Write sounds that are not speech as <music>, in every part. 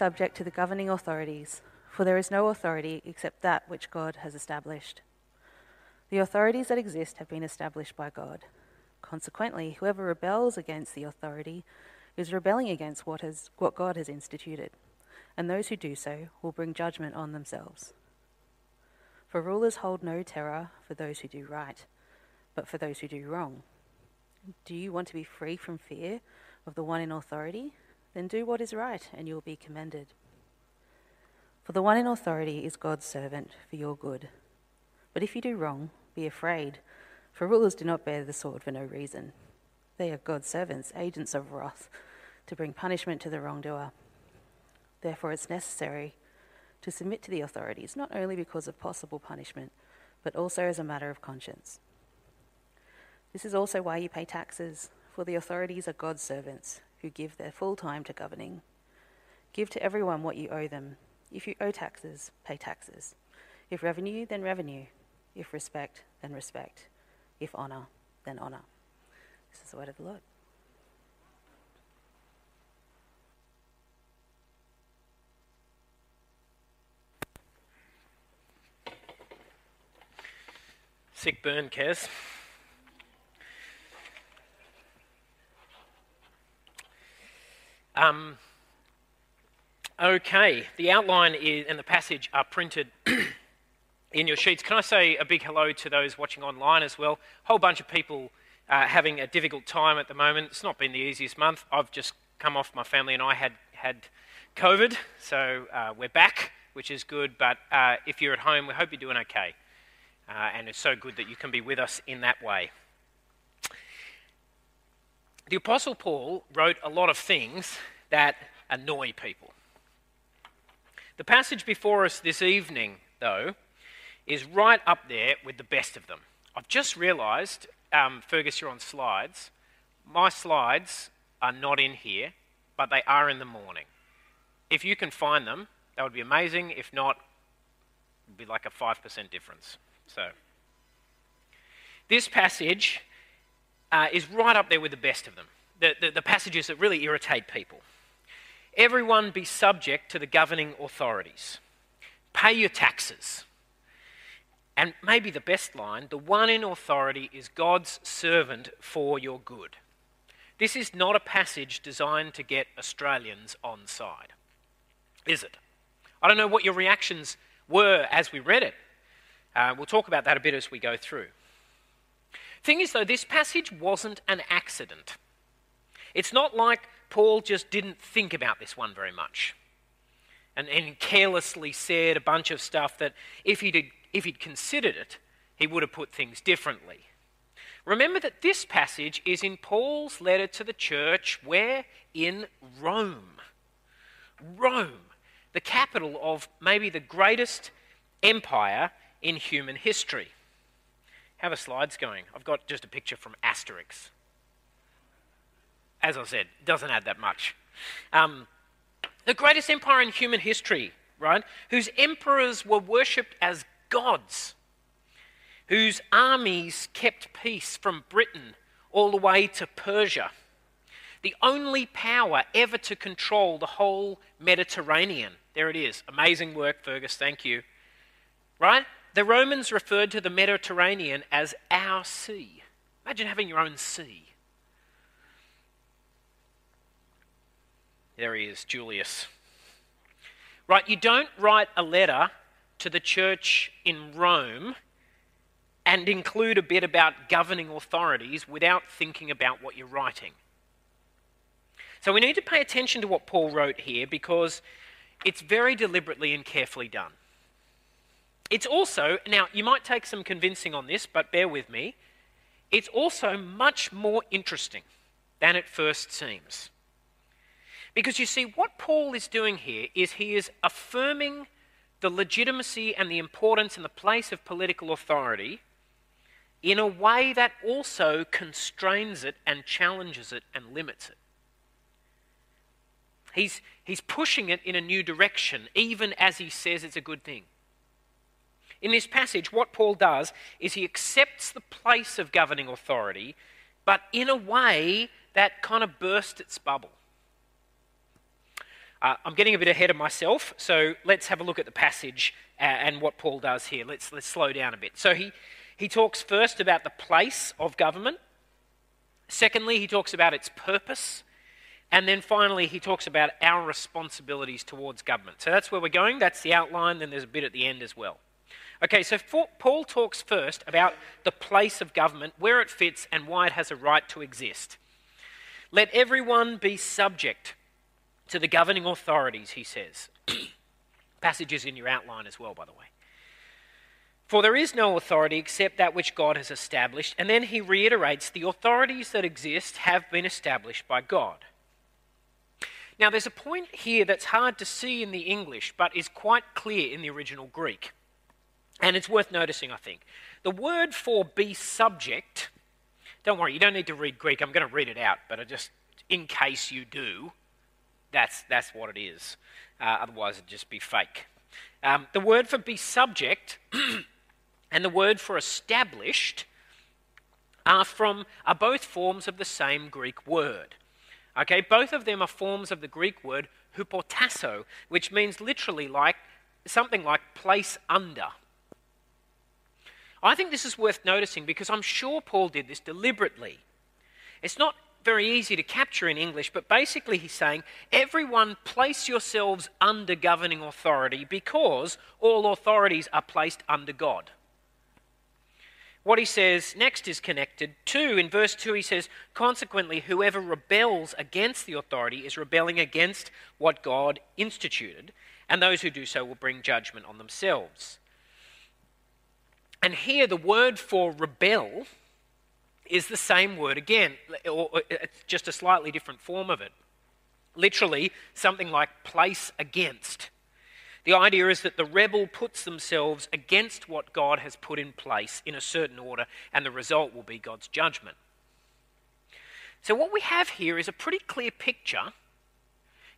Subject to the governing authorities, for there is no authority except that which God has established. The authorities that exist have been established by God. Consequently, whoever rebels against the authority is rebelling against what, has, what God has instituted, and those who do so will bring judgment on themselves. For rulers hold no terror for those who do right, but for those who do wrong. Do you want to be free from fear of the one in authority? Then do what is right, and you will be commended. For the one in authority is God's servant for your good. But if you do wrong, be afraid, for rulers do not bear the sword for no reason. They are God's servants, agents of wrath, to bring punishment to the wrongdoer. Therefore, it's necessary to submit to the authorities, not only because of possible punishment, but also as a matter of conscience. This is also why you pay taxes, for the authorities are God's servants who give their full time to governing. Give to everyone what you owe them. If you owe taxes, pay taxes. If revenue, then revenue. If respect, then respect. If honour, then honour. This is the word of the Lord. Sick burn, Kez. Um, okay, the outline is, and the passage are printed <clears throat> in your sheets. Can I say a big hello to those watching online as well? A whole bunch of people uh, having a difficult time at the moment. It's not been the easiest month. I've just come off, my family and I had, had COVID, so uh, we're back, which is good. But uh, if you're at home, we hope you're doing okay. Uh, and it's so good that you can be with us in that way. The Apostle Paul wrote a lot of things that annoy people. The passage before us this evening, though, is right up there with the best of them. I've just realised, um, Fergus, you're on slides. My slides are not in here, but they are in the morning. If you can find them, that would be amazing. If not, it would be like a 5% difference. So, this passage uh, is right up there with the best of them, the, the, the passages that really irritate people. Everyone be subject to the governing authorities. Pay your taxes. And maybe the best line the one in authority is God's servant for your good. This is not a passage designed to get Australians on side, is it? I don't know what your reactions were as we read it. Uh, we'll talk about that a bit as we go through. Thing is, though, this passage wasn't an accident. It's not like Paul just didn't think about this one very much and, and carelessly said a bunch of stuff that if he'd, if he'd considered it, he would have put things differently. Remember that this passage is in Paul's letter to the church where? In Rome. Rome, the capital of maybe the greatest empire in human history. How the slides going? I've got just a picture from Asterix. As I said, doesn't add that much. Um, the greatest empire in human history, right? Whose emperors were worshipped as gods, whose armies kept peace from Britain all the way to Persia. The only power ever to control the whole Mediterranean. There it is. Amazing work, Fergus. Thank you. Right? The Romans referred to the Mediterranean as our sea. Imagine having your own sea. There he is, Julius. Right, you don't write a letter to the church in Rome and include a bit about governing authorities without thinking about what you're writing. So we need to pay attention to what Paul wrote here because it's very deliberately and carefully done. It's also, now you might take some convincing on this, but bear with me, it's also much more interesting than it first seems. Because you see, what Paul is doing here is he is affirming the legitimacy and the importance and the place of political authority in a way that also constrains it and challenges it and limits it. He's, he's pushing it in a new direction, even as he says it's a good thing. In this passage, what Paul does is he accepts the place of governing authority, but in a way that kind of bursts its bubble. Uh, I'm getting a bit ahead of myself, so let's have a look at the passage uh, and what Paul does here. Let's, let's slow down a bit. So he, he talks first about the place of government. Secondly, he talks about its purpose. And then finally, he talks about our responsibilities towards government. So that's where we're going. That's the outline. Then there's a bit at the end as well. Okay, so Paul talks first about the place of government, where it fits, and why it has a right to exist. Let everyone be subject to the governing authorities, he says. <clears throat> Passages in your outline as well, by the way. For there is no authority except that which God has established. And then he reiterates the authorities that exist have been established by God. Now, there's a point here that's hard to see in the English, but is quite clear in the original Greek. And it's worth noticing, I think. The word for be subject, don't worry, you don't need to read Greek. I'm going to read it out, but I just, in case you do, that's, that's what it is. Uh, otherwise, it'd just be fake. Um, the word for be subject <clears throat> and the word for established are from are both forms of the same Greek word. Okay, both of them are forms of the Greek word hupotasso, which means literally like something like place under. I think this is worth noticing because I'm sure Paul did this deliberately. It's not very easy to capture in English, but basically he's saying, everyone place yourselves under governing authority because all authorities are placed under God. What he says next is connected to, in verse 2, he says, Consequently, whoever rebels against the authority is rebelling against what God instituted, and those who do so will bring judgment on themselves. And here, the word for rebel is the same word again, or it's uh, just a slightly different form of it. Literally, something like place against. The idea is that the rebel puts themselves against what God has put in place in a certain order, and the result will be God's judgment. So, what we have here is a pretty clear picture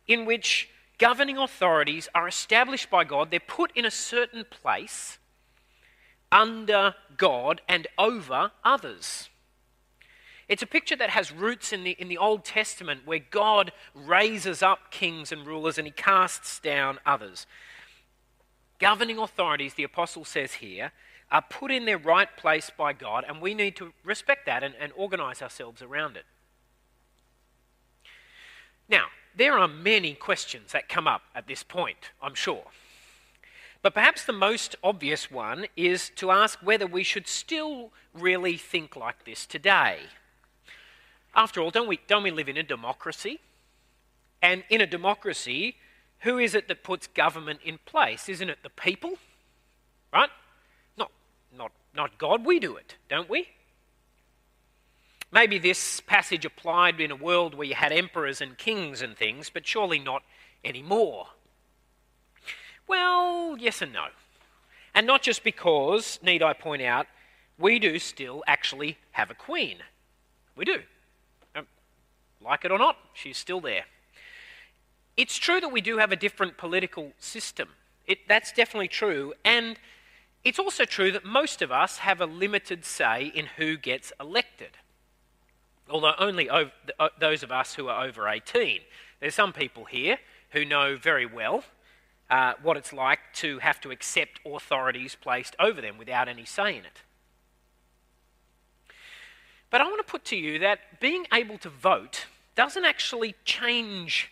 in which governing authorities are established by God, they're put in a certain place under God and over others. It's a picture that has roots in the, in the Old Testament where God raises up kings and rulers and he casts down others. Governing authorities, the apostle says here, are put in their right place by God, and we need to respect that and, and organize ourselves around it. Now, there are many questions that come up at this point, I'm sure. But perhaps the most obvious one is to ask whether we should still really think like this today. After all, don't we, don't we live in a democracy? And in a democracy, who is it that puts government in place? Isn't it the people? Right? Not, not, not God. We do it, don't we? Maybe this passage applied in a world where you had emperors and kings and things, but surely not anymore. Well, yes and no. And not just because, need I point out, we do still actually have a queen. We do. Like it or not, she's still there. It's true that we do have a different political system. It, that's definitely true. And it's also true that most of us have a limited say in who gets elected. Although only over, uh, those of us who are over 18. There's some people here who know very well uh, what it's like to have to accept authorities placed over them without any say in it. But I want to put to you that being able to vote doesn't actually change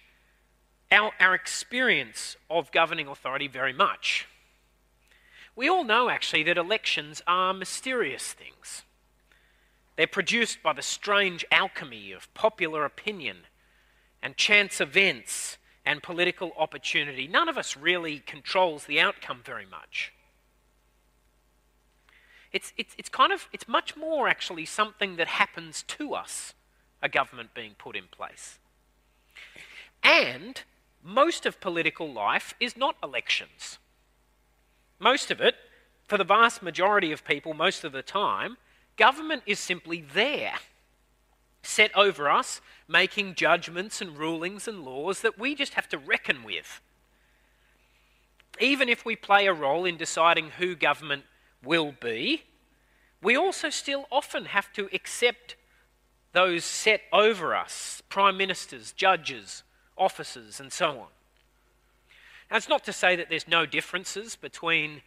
our, our experience of governing authority very much. We all know actually that elections are mysterious things. They're produced by the strange alchemy of popular opinion and chance events and political opportunity. None of us really controls the outcome very much. It's, it's, it's kind of, it's much more actually something that happens to us, a government being put in place. And most of political life is not elections. Most of it, for the vast majority of people, most of the time, government is simply there, set over us, making judgments and rulings and laws that we just have to reckon with. Even if we play a role in deciding who government will be, we also still often have to accept those set over us prime ministers, judges, officers, and so on. It's not to say that there's no differences between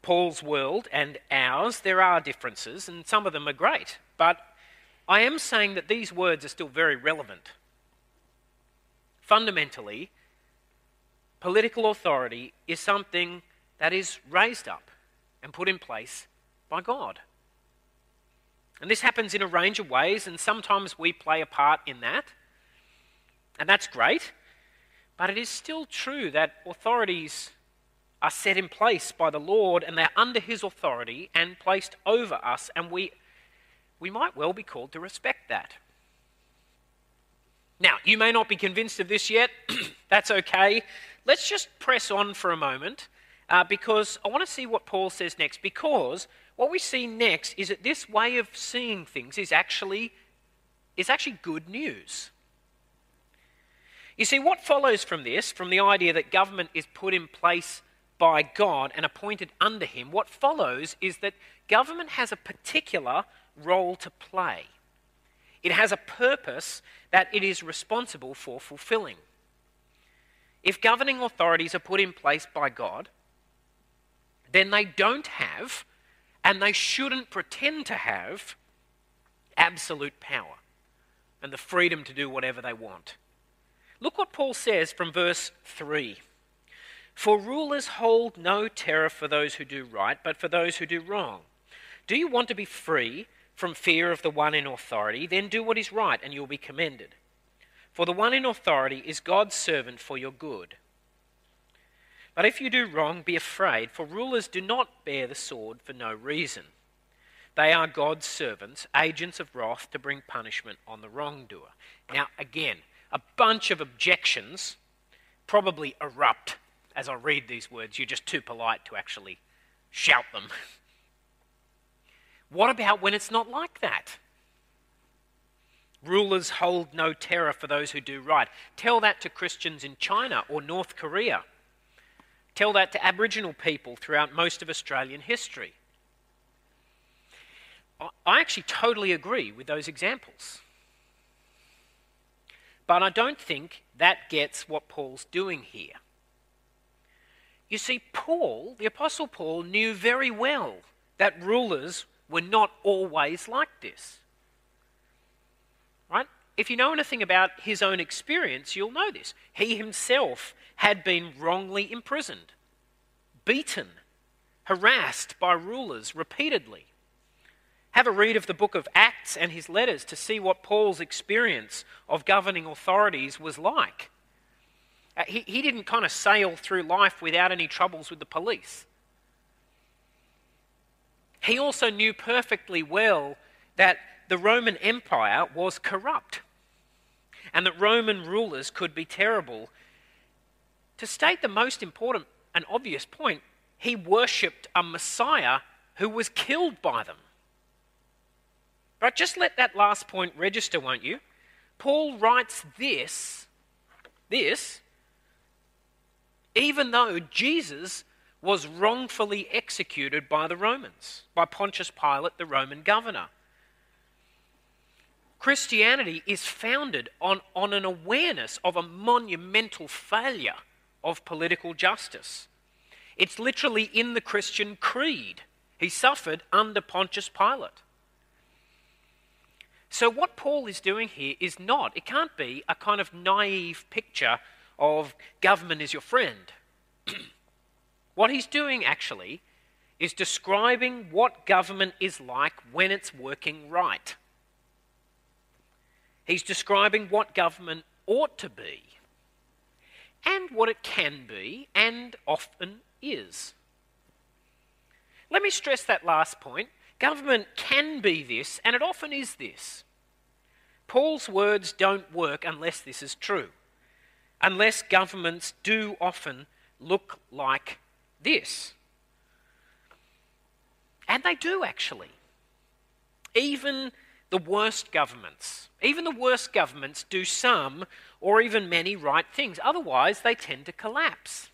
Paul's world and ours. There are differences, and some of them are great. But I am saying that these words are still very relevant. Fundamentally, political authority is something that is raised up and put in place by God. And this happens in a range of ways, and sometimes we play a part in that. And that's great. But it is still true that authorities are set in place by the Lord and they're under His authority and placed over us, and we, we might well be called to respect that. Now, you may not be convinced of this yet. <clears throat> That's okay. Let's just press on for a moment uh, because I want to see what Paul says next. Because what we see next is that this way of seeing things is actually, is actually good news. You see, what follows from this, from the idea that government is put in place by God and appointed under Him, what follows is that government has a particular role to play. It has a purpose that it is responsible for fulfilling. If governing authorities are put in place by God, then they don't have and they shouldn't pretend to have absolute power and the freedom to do whatever they want. Look what Paul says from verse 3. For rulers hold no terror for those who do right, but for those who do wrong. Do you want to be free from fear of the one in authority? Then do what is right, and you'll be commended. For the one in authority is God's servant for your good. But if you do wrong, be afraid, for rulers do not bear the sword for no reason. They are God's servants, agents of wrath to bring punishment on the wrongdoer. Now, again, a bunch of objections probably erupt as I read these words. You're just too polite to actually shout them. <laughs> What about when it's not like that? Rulers hold no terror for those who do right. Tell that to Christians in China or North Korea. Tell that to Aboriginal people throughout most of Australian history. I actually totally agree with those examples. But I don't think that gets what Paul's doing here. You see, Paul, the Apostle Paul, knew very well that rulers were not always like this. Right? If you know anything about his own experience, you'll know this. He himself had been wrongly imprisoned, beaten, harassed by rulers repeatedly. Have a read of the book of Acts and his letters to see what Paul's experience of governing authorities was like. Uh, he, he didn't kind of sail through life without any troubles with the police. He also knew perfectly well that the Roman Empire was corrupt and that Roman rulers could be terrible to state the most important and obvious point, he worshipped a Messiah who was killed by them. But just let that last point register, won't you? Paul writes this, this, even though Jesus was wrongfully executed by the Romans, by Pontius Pilate, the Roman governor. Christianity is founded on, on an awareness of a monumental failure of political justice. It's literally in the Christian creed. He suffered under Pontius Pilate. So, what Paul is doing here is not, it can't be a kind of naive picture of government is your friend. <clears throat> what he's doing actually is describing what government is like when it's working right. He's describing what government ought to be and what it can be and often is. Let me stress that last point. Government can be this, and it often is this. Paul's words don't work unless this is true. unless governments do often look like this. And they do actually. Even the worst governments, even the worst governments do some or even many right things. Otherwise, they tend to collapse.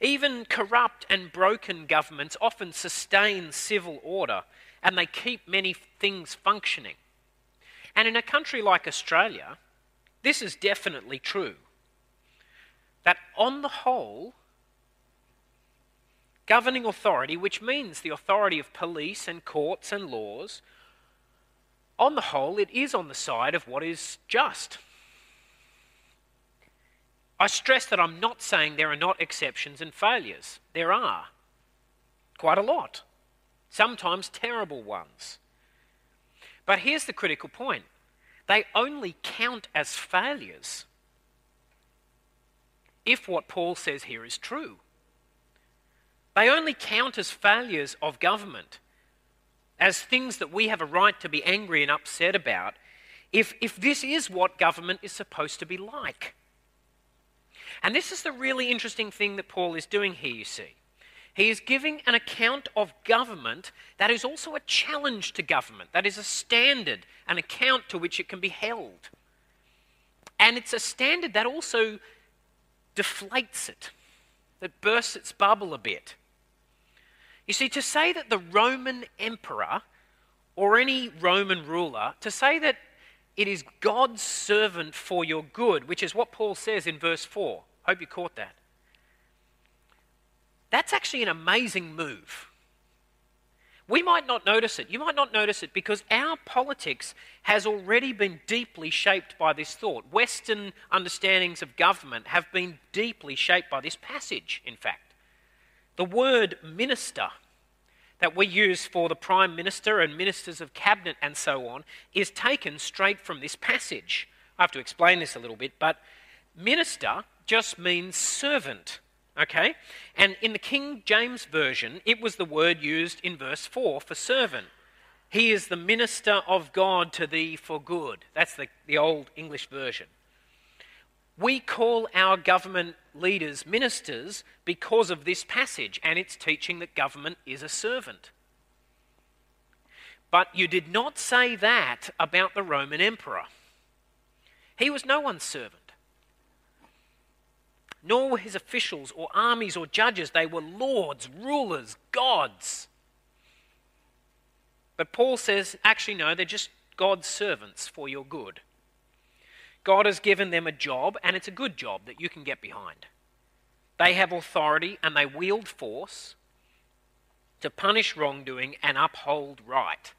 Even corrupt and broken governments often sustain civil order and they keep many things functioning. And in a country like Australia, this is definitely true. That on the whole, governing authority, which means the authority of police and courts and laws, on the whole, it is on the side of what is just. I stress that I'm not saying there are not exceptions and failures. There are. Quite a lot. Sometimes terrible ones. But here's the critical point they only count as failures if what Paul says here is true. They only count as failures of government, as things that we have a right to be angry and upset about, if, if this is what government is supposed to be like. And this is the really interesting thing that Paul is doing here, you see. He is giving an account of government that is also a challenge to government, that is a standard, an account to which it can be held. And it's a standard that also deflates it, that bursts its bubble a bit. You see, to say that the Roman emperor or any Roman ruler, to say that it is God's servant for your good, which is what Paul says in verse 4. Hope you caught that. That's actually an amazing move. We might not notice it. You might not notice it because our politics has already been deeply shaped by this thought. Western understandings of government have been deeply shaped by this passage, in fact. The word minister that we use for the Prime Minister and ministers of cabinet and so on is taken straight from this passage. I have to explain this a little bit, but minister just means servant. Okay? And in the King James Version, it was the word used in verse 4 for servant. He is the minister of God to thee for good. That's the, the old English version. We call our government leaders ministers because of this passage and its teaching that government is a servant. But you did not say that about the Roman emperor. He was no one's servant. Nor were his officials or armies or judges. They were lords, rulers, gods. But Paul says, actually, no, they're just God's servants for your good. God has given them a job, and it's a good job that you can get behind. They have authority and they wield force to punish wrongdoing and uphold right.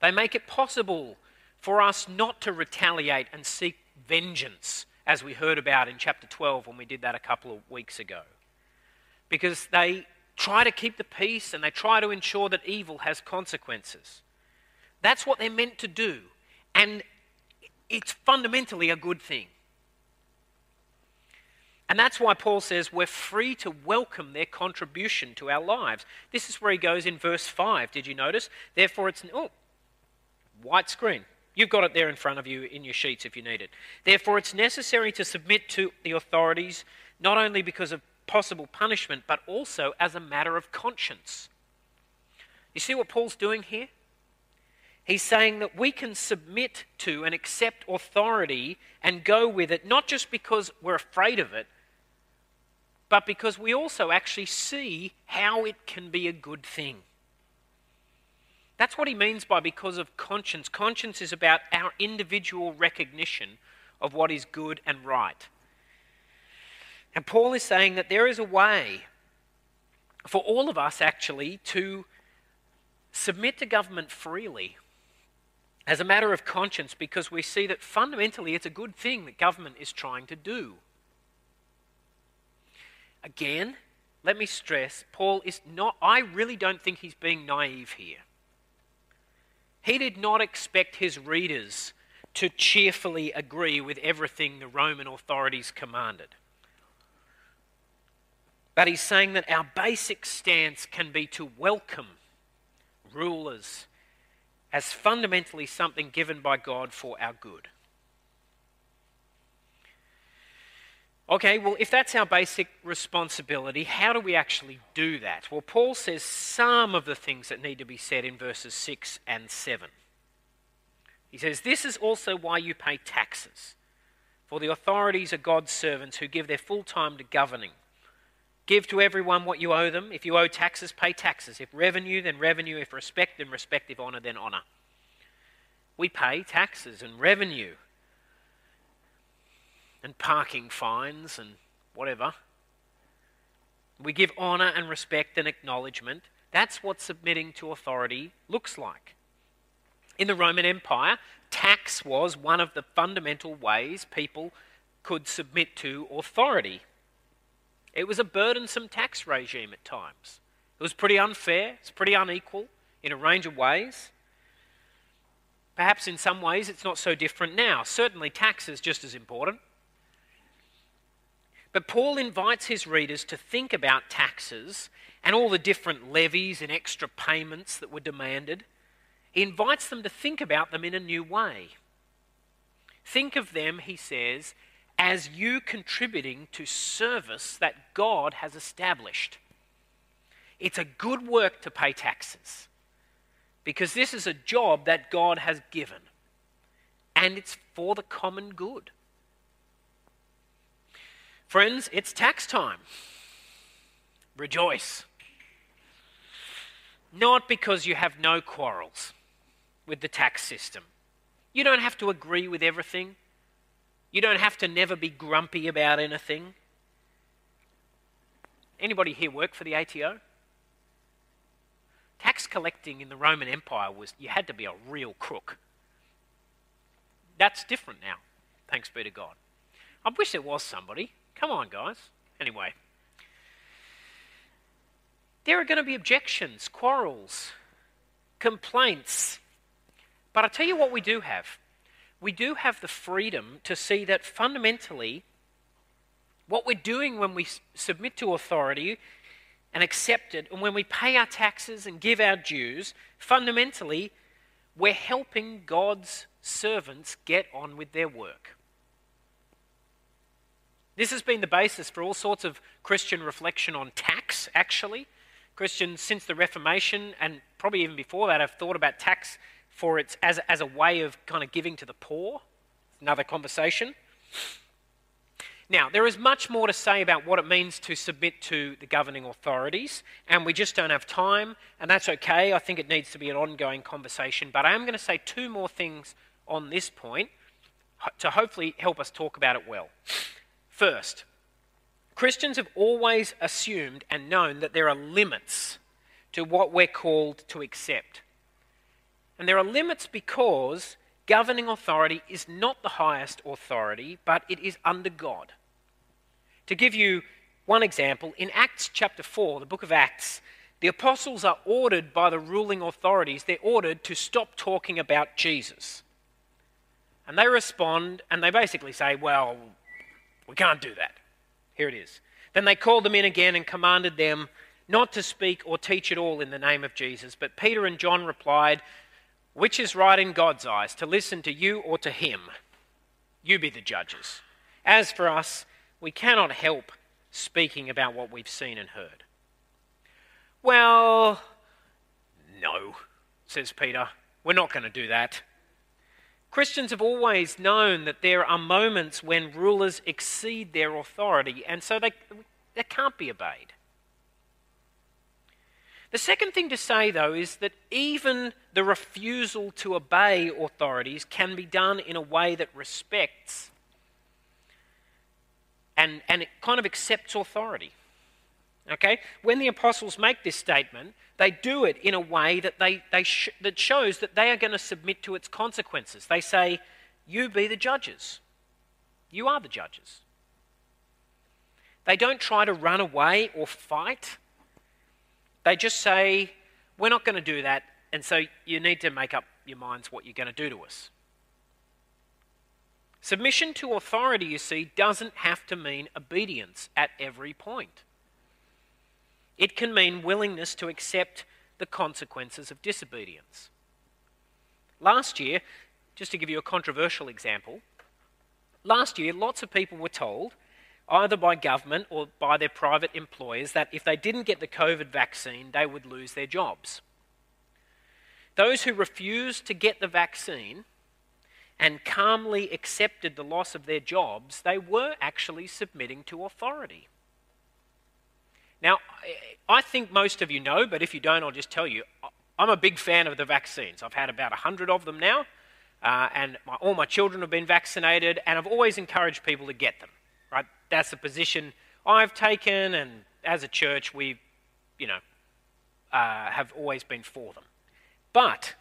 They make it possible for us not to retaliate and seek vengeance, as we heard about in chapter 12 when we did that a couple of weeks ago. Because they try to keep the peace and they try to ensure that evil has consequences. That's what they're meant to do. And it's fundamentally a good thing. And that's why Paul says we're free to welcome their contribution to our lives. This is where he goes in verse 5. Did you notice? Therefore, it's. Oh, white screen. You've got it there in front of you in your sheets if you need it. Therefore, it's necessary to submit to the authorities not only because of possible punishment, but also as a matter of conscience. You see what Paul's doing here? He's saying that we can submit to and accept authority and go with it, not just because we're afraid of it, but because we also actually see how it can be a good thing. That's what he means by because of conscience. Conscience is about our individual recognition of what is good and right. And Paul is saying that there is a way for all of us actually to submit to government freely as a matter of conscience because we see that fundamentally it's a good thing that government is trying to do. Again, let me stress, Paul is not, I really don't think he's being naive here. He did not expect his readers to cheerfully agree with everything the Roman authorities commanded. But he's saying that our basic stance can be to welcome rulers as fundamentally something given by God for our good. Okay, well, if that's our basic responsibility, how do we actually do that? Well, Paul says some of the things that need to be said in verses 6 and 7. He says, This is also why you pay taxes, for the authorities are God's servants who give their full time to governing. Give to everyone what you owe them. If you owe taxes, pay taxes. If revenue, then revenue. If respect, then respect. If honour, then honour. We pay taxes and revenue and parking fines and whatever. We give honour and respect and acknowledgement. That's what submitting to authority looks like. In the Roman Empire, tax was one of the fundamental ways people could submit to authority. It was a burdensome tax regime at times. It was pretty unfair, it's pretty unequal in a range of ways. Perhaps in some ways it's not so different now. Certainly, tax is just as important. But Paul invites his readers to think about taxes and all the different levies and extra payments that were demanded. He invites them to think about them in a new way. Think of them, he says, as you contributing to service that God has established. It's a good work to pay taxes because this is a job that God has given and it's for the common good. Friends, it's tax time. Rejoice. Not because you have no quarrels with the tax system. You don't have to agree with everything. You don't have to never be grumpy about anything. Anybody here work for the ATO? Tax collecting in the Roman Empire was you had to be a real crook. That's different now, thanks be to God. I wish there was somebody. Come on, guys. Anyway, there are going to be objections, quarrels, complaints. But I tell you what, we do have. We do have the freedom to see that fundamentally, what we're doing when we submit to authority and accept it, and when we pay our taxes and give our dues, fundamentally, we're helping God's servants get on with their work. This has been the basis for all sorts of Christian reflection on tax, actually. Christians, since the Reformation, and probably even before that, have thought about tax for its, as, as a way of kind of giving to the poor. Another conversation. Now, there is much more to say about what it means to submit to the governing authorities, and we just don't have time, and that's okay. I think it needs to be an ongoing conversation, but I am going to say two more things on this point to hopefully help us talk about it well. First, Christians have always assumed and known that there are limits to what we're called to accept. And there are limits because governing authority is not the highest authority, but it is under God. To give you one example, in Acts chapter 4, the book of Acts, the apostles are ordered by the ruling authorities, they're ordered to stop talking about Jesus. And they respond and they basically say, well, we can't do that. Here it is. Then they called them in again and commanded them not to speak or teach at all in the name of Jesus. But Peter and John replied, Which is right in God's eyes, to listen to you or to him? You be the judges. As for us, we cannot help speaking about what we've seen and heard. Well, no, says Peter. We're not going to do that. Christians have always known that there are moments when rulers exceed their authority, and so they, they can't be obeyed. The second thing to say, though, is that even the refusal to obey authorities can be done in a way that respects and, and it kind of accepts authority. Okay? When the apostles make this statement, they do it in a way that, they, they sh- that shows that they are going to submit to its consequences. They say, You be the judges. You are the judges. They don't try to run away or fight. They just say, We're not going to do that, and so you need to make up your minds what you're going to do to us. Submission to authority, you see, doesn't have to mean obedience at every point. It can mean willingness to accept the consequences of disobedience. Last year, just to give you a controversial example, last year lots of people were told, either by government or by their private employers, that if they didn't get the COVID vaccine, they would lose their jobs. Those who refused to get the vaccine and calmly accepted the loss of their jobs, they were actually submitting to authority. Now, I think most of you know, but if you don't, I'll just tell you. I'm a big fan of the vaccines. I've had about 100 of them now, uh, and my, all my children have been vaccinated, and I've always encouraged people to get them. That's the position I've taken, and as a church, we, you know, uh, have always been for them. But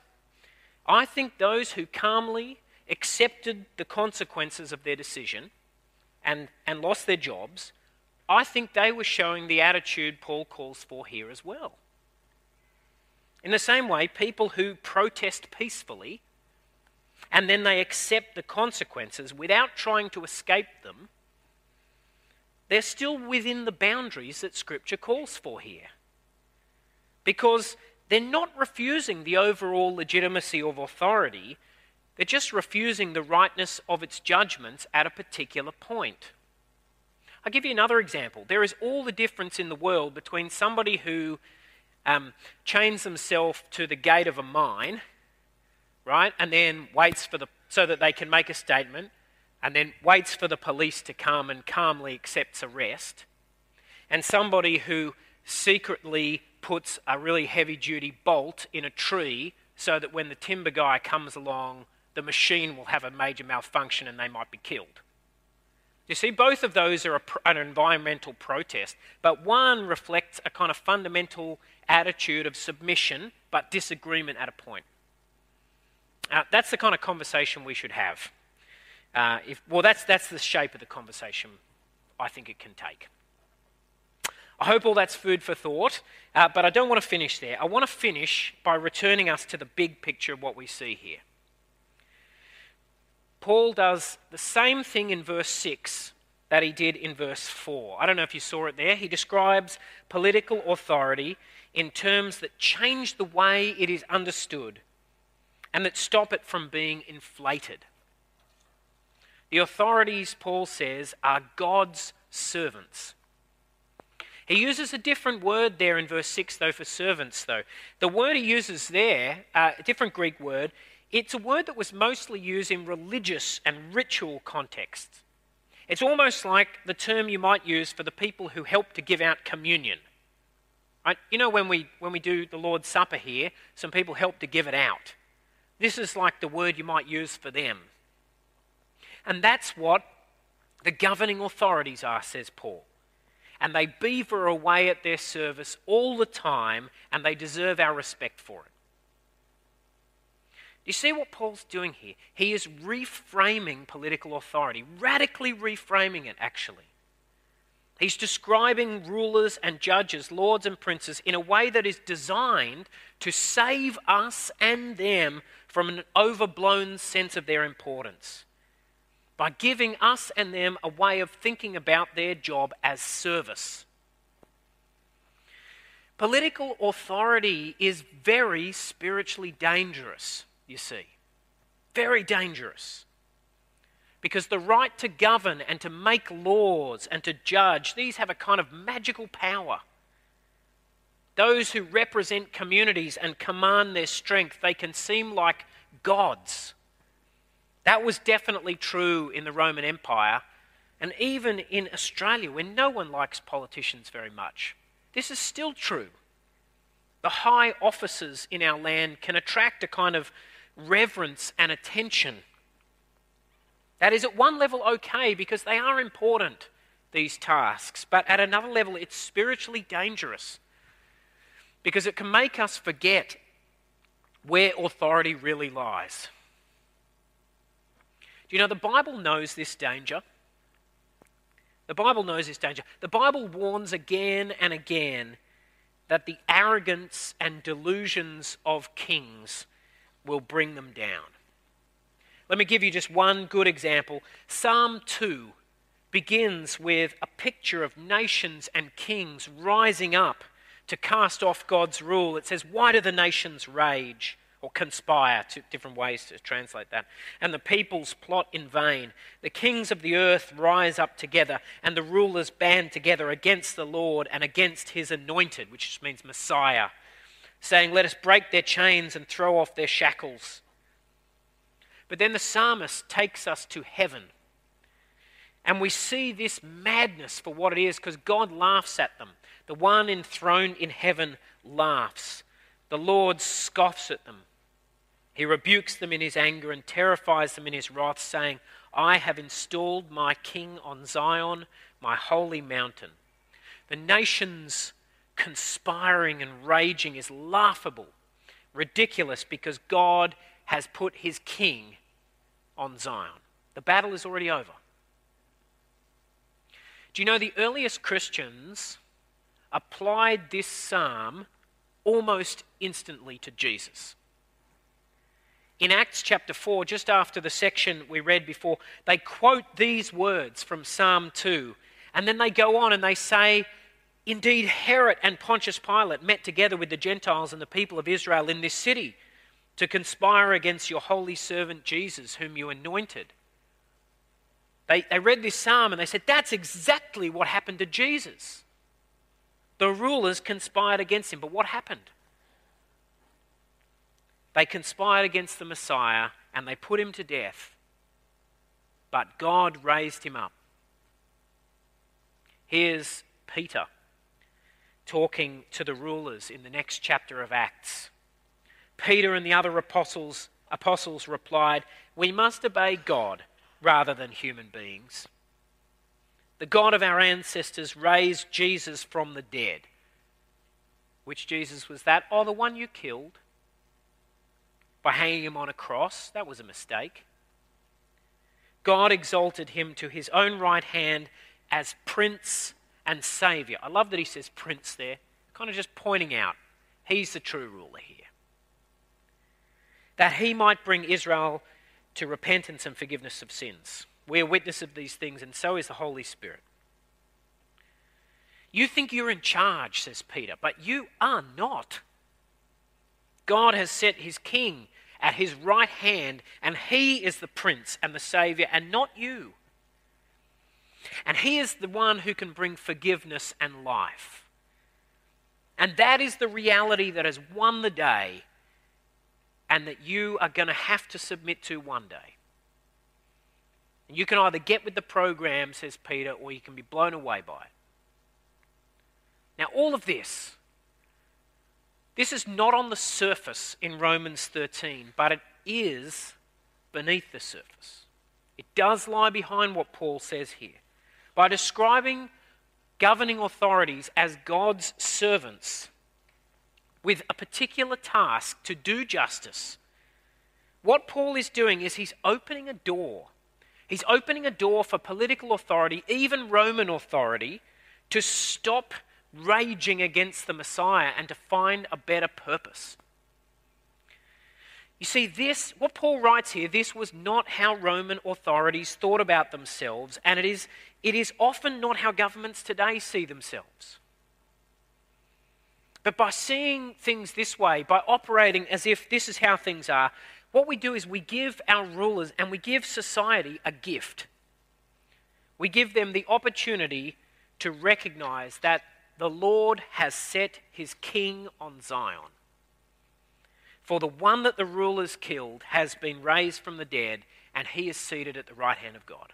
I think those who calmly accepted the consequences of their decision and, and lost their jobs, I think they were showing the attitude Paul calls for here as well. In the same way, people who protest peacefully and then they accept the consequences without trying to escape them, they're still within the boundaries that Scripture calls for here. Because they're not refusing the overall legitimacy of authority, they're just refusing the rightness of its judgments at a particular point. I'll give you another example. There is all the difference in the world between somebody who um, chains themselves to the gate of a mine, right, and then waits for the so that they can make a statement, and then waits for the police to come and calmly accepts arrest, and somebody who secretly puts a really heavy duty bolt in a tree so that when the timber guy comes along, the machine will have a major malfunction and they might be killed. You see, both of those are a, an environmental protest, but one reflects a kind of fundamental attitude of submission but disagreement at a point. Uh, that's the kind of conversation we should have. Uh, if, well, that's, that's the shape of the conversation I think it can take. I hope all that's food for thought, uh, but I don't want to finish there. I want to finish by returning us to the big picture of what we see here. Paul does the same thing in verse 6 that he did in verse 4. I don't know if you saw it there. He describes political authority in terms that change the way it is understood and that stop it from being inflated. The authorities, Paul says, are God's servants. He uses a different word there in verse 6, though, for servants, though. The word he uses there, uh, a different Greek word, it's a word that was mostly used in religious and ritual contexts. It's almost like the term you might use for the people who help to give out communion. Right? You know, when we, when we do the Lord's Supper here, some people help to give it out. This is like the word you might use for them. And that's what the governing authorities are, says Paul and they beaver away at their service all the time, and they deserve our respect for it. You see what Paul's doing here? He is reframing political authority, radically reframing it, actually. He's describing rulers and judges, lords and princes, in a way that is designed to save us and them from an overblown sense of their importance by giving us and them a way of thinking about their job as service. Political authority is very spiritually dangerous, you see. Very dangerous. Because the right to govern and to make laws and to judge, these have a kind of magical power. Those who represent communities and command their strength, they can seem like gods that was definitely true in the Roman Empire and even in Australia, where no one likes politicians very much. This is still true. The high offices in our land can attract a kind of reverence and attention. That is, at one level, okay because they are important, these tasks, but at another level, it's spiritually dangerous because it can make us forget where authority really lies. Do you know the Bible knows this danger? The Bible knows this danger. The Bible warns again and again that the arrogance and delusions of kings will bring them down. Let me give you just one good example. Psalm 2 begins with a picture of nations and kings rising up to cast off God's rule. It says, Why do the nations rage? Or conspire, to different ways to translate that. And the peoples plot in vain. The kings of the earth rise up together, and the rulers band together against the Lord and against his anointed, which just means Messiah, saying, Let us break their chains and throw off their shackles. But then the psalmist takes us to heaven. And we see this madness for what it is because God laughs at them. The one enthroned in heaven laughs. The Lord scoffs at them. He rebukes them in his anger and terrifies them in his wrath, saying, I have installed my king on Zion, my holy mountain. The nations conspiring and raging is laughable, ridiculous, because God has put his king on Zion. The battle is already over. Do you know the earliest Christians applied this psalm almost instantly to Jesus? In Acts chapter 4, just after the section we read before, they quote these words from Psalm 2. And then they go on and they say, Indeed, Herod and Pontius Pilate met together with the Gentiles and the people of Israel in this city to conspire against your holy servant Jesus, whom you anointed. They, they read this psalm and they said, That's exactly what happened to Jesus. The rulers conspired against him. But what happened? They conspired against the Messiah and they put him to death. But God raised him up. Here's Peter talking to the rulers in the next chapter of Acts. Peter and the other apostles, apostles replied, We must obey God rather than human beings. The God of our ancestors raised Jesus from the dead. Which Jesus was that? Oh, the one you killed by hanging him on a cross. That was a mistake. God exalted him to his own right hand as Prince and Saviour. I love that he says Prince there, kind of just pointing out he's the true ruler here. That he might bring Israel to repentance and forgiveness of sins. We are witness of these things, and so is the Holy Spirit. You think you're in charge, says Peter, but you are not. God has set his king at his right hand, and he is the prince and the savior, and not you. And he is the one who can bring forgiveness and life. And that is the reality that has won the day and that you are going to have to submit to one day. And you can either get with the program, says Peter, or you can be blown away by it. Now, all of this this is not on the surface in Romans 13, but it is beneath the surface. It does lie behind what Paul says here. By describing governing authorities as God's servants with a particular task to do justice, what Paul is doing is he's opening a door. He's opening a door for political authority, even Roman authority, to stop raging against the Messiah and to find a better purpose. You see, this, what Paul writes here, this was not how Roman authorities thought about themselves, and it is, it is often not how governments today see themselves. But by seeing things this way, by operating as if this is how things are, what we do is we give our rulers and we give society a gift. We give them the opportunity to recognize that the Lord has set his king on Zion. For the one that the rulers killed has been raised from the dead, and he is seated at the right hand of God.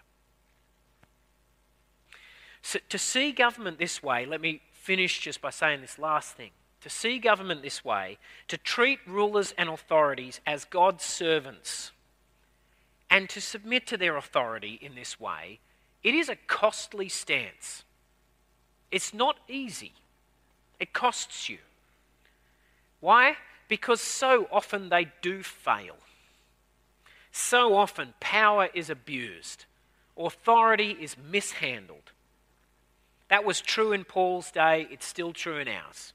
So, to see government this way, let me finish just by saying this last thing. To see government this way, to treat rulers and authorities as God's servants, and to submit to their authority in this way, it is a costly stance. It's not easy, it costs you. Why? Because so often they do fail. So often power is abused, authority is mishandled. That was true in Paul's day, it's still true in ours.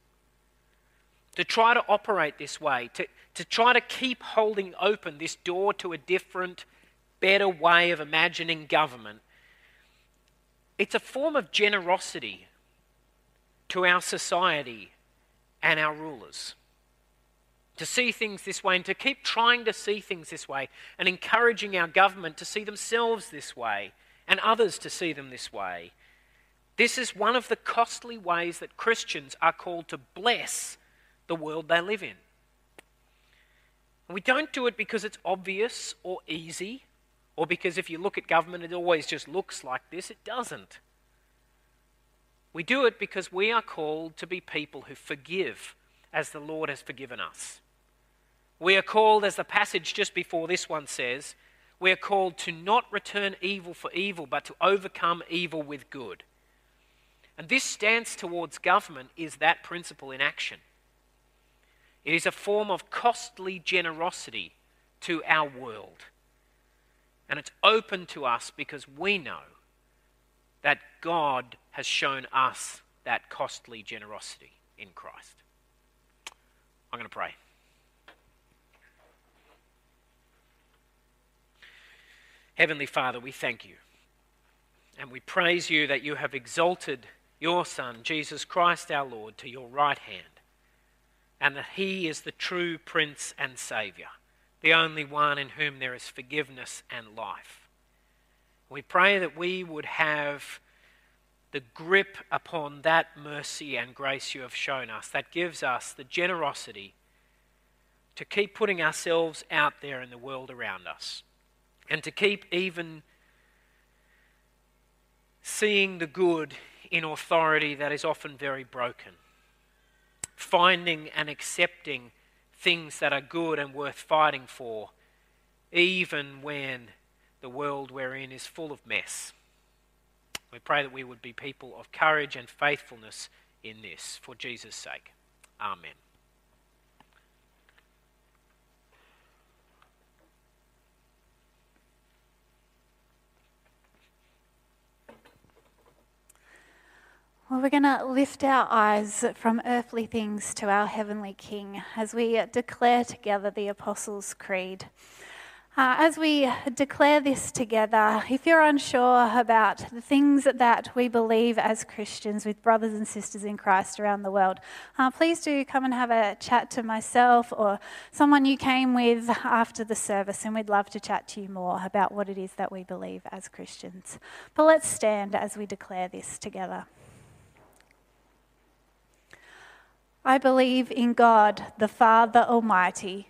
To try to operate this way, to, to try to keep holding open this door to a different, better way of imagining government, it's a form of generosity to our society and our rulers. to see things this way and to keep trying to see things this way and encouraging our government to see themselves this way and others to see them this way. This is one of the costly ways that Christians are called to bless the world they live in. And we don't do it because it's obvious or easy, or because if you look at government, it always just looks like this. It doesn't. We do it because we are called to be people who forgive as the Lord has forgiven us. We are called, as the passage just before this one says, we are called to not return evil for evil, but to overcome evil with good. And this stance towards government is that principle in action. It is a form of costly generosity to our world. And it's open to us because we know that God has shown us that costly generosity in Christ. I'm going to pray. Heavenly Father, we thank you. And we praise you that you have exalted your Son, Jesus Christ our Lord, to your right hand, and that he is the true Prince and Saviour, the only one in whom there is forgiveness and life. We pray that we would have the grip upon that mercy and grace you have shown us that gives us the generosity to keep putting ourselves out there in the world around us and to keep even seeing the good in authority that is often very broken, finding and accepting things that are good and worth fighting for, even when the world we're in is full of mess. We pray that we would be people of courage and faithfulness in this for Jesus' sake. Amen. Well, we're going to lift our eyes from earthly things to our heavenly King as we declare together the Apostles' Creed. Uh, as we declare this together, if you're unsure about the things that we believe as Christians with brothers and sisters in Christ around the world, uh, please do come and have a chat to myself or someone you came with after the service, and we'd love to chat to you more about what it is that we believe as Christians. But let's stand as we declare this together. I believe in God, the Father Almighty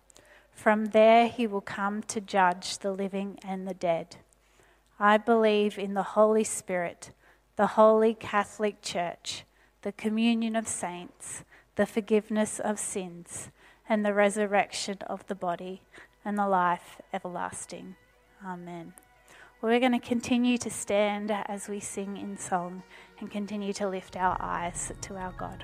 From there he will come to judge the living and the dead. I believe in the Holy Spirit, the holy Catholic Church, the communion of saints, the forgiveness of sins, and the resurrection of the body, and the life everlasting. Amen. We're going to continue to stand as we sing in song and continue to lift our eyes to our God.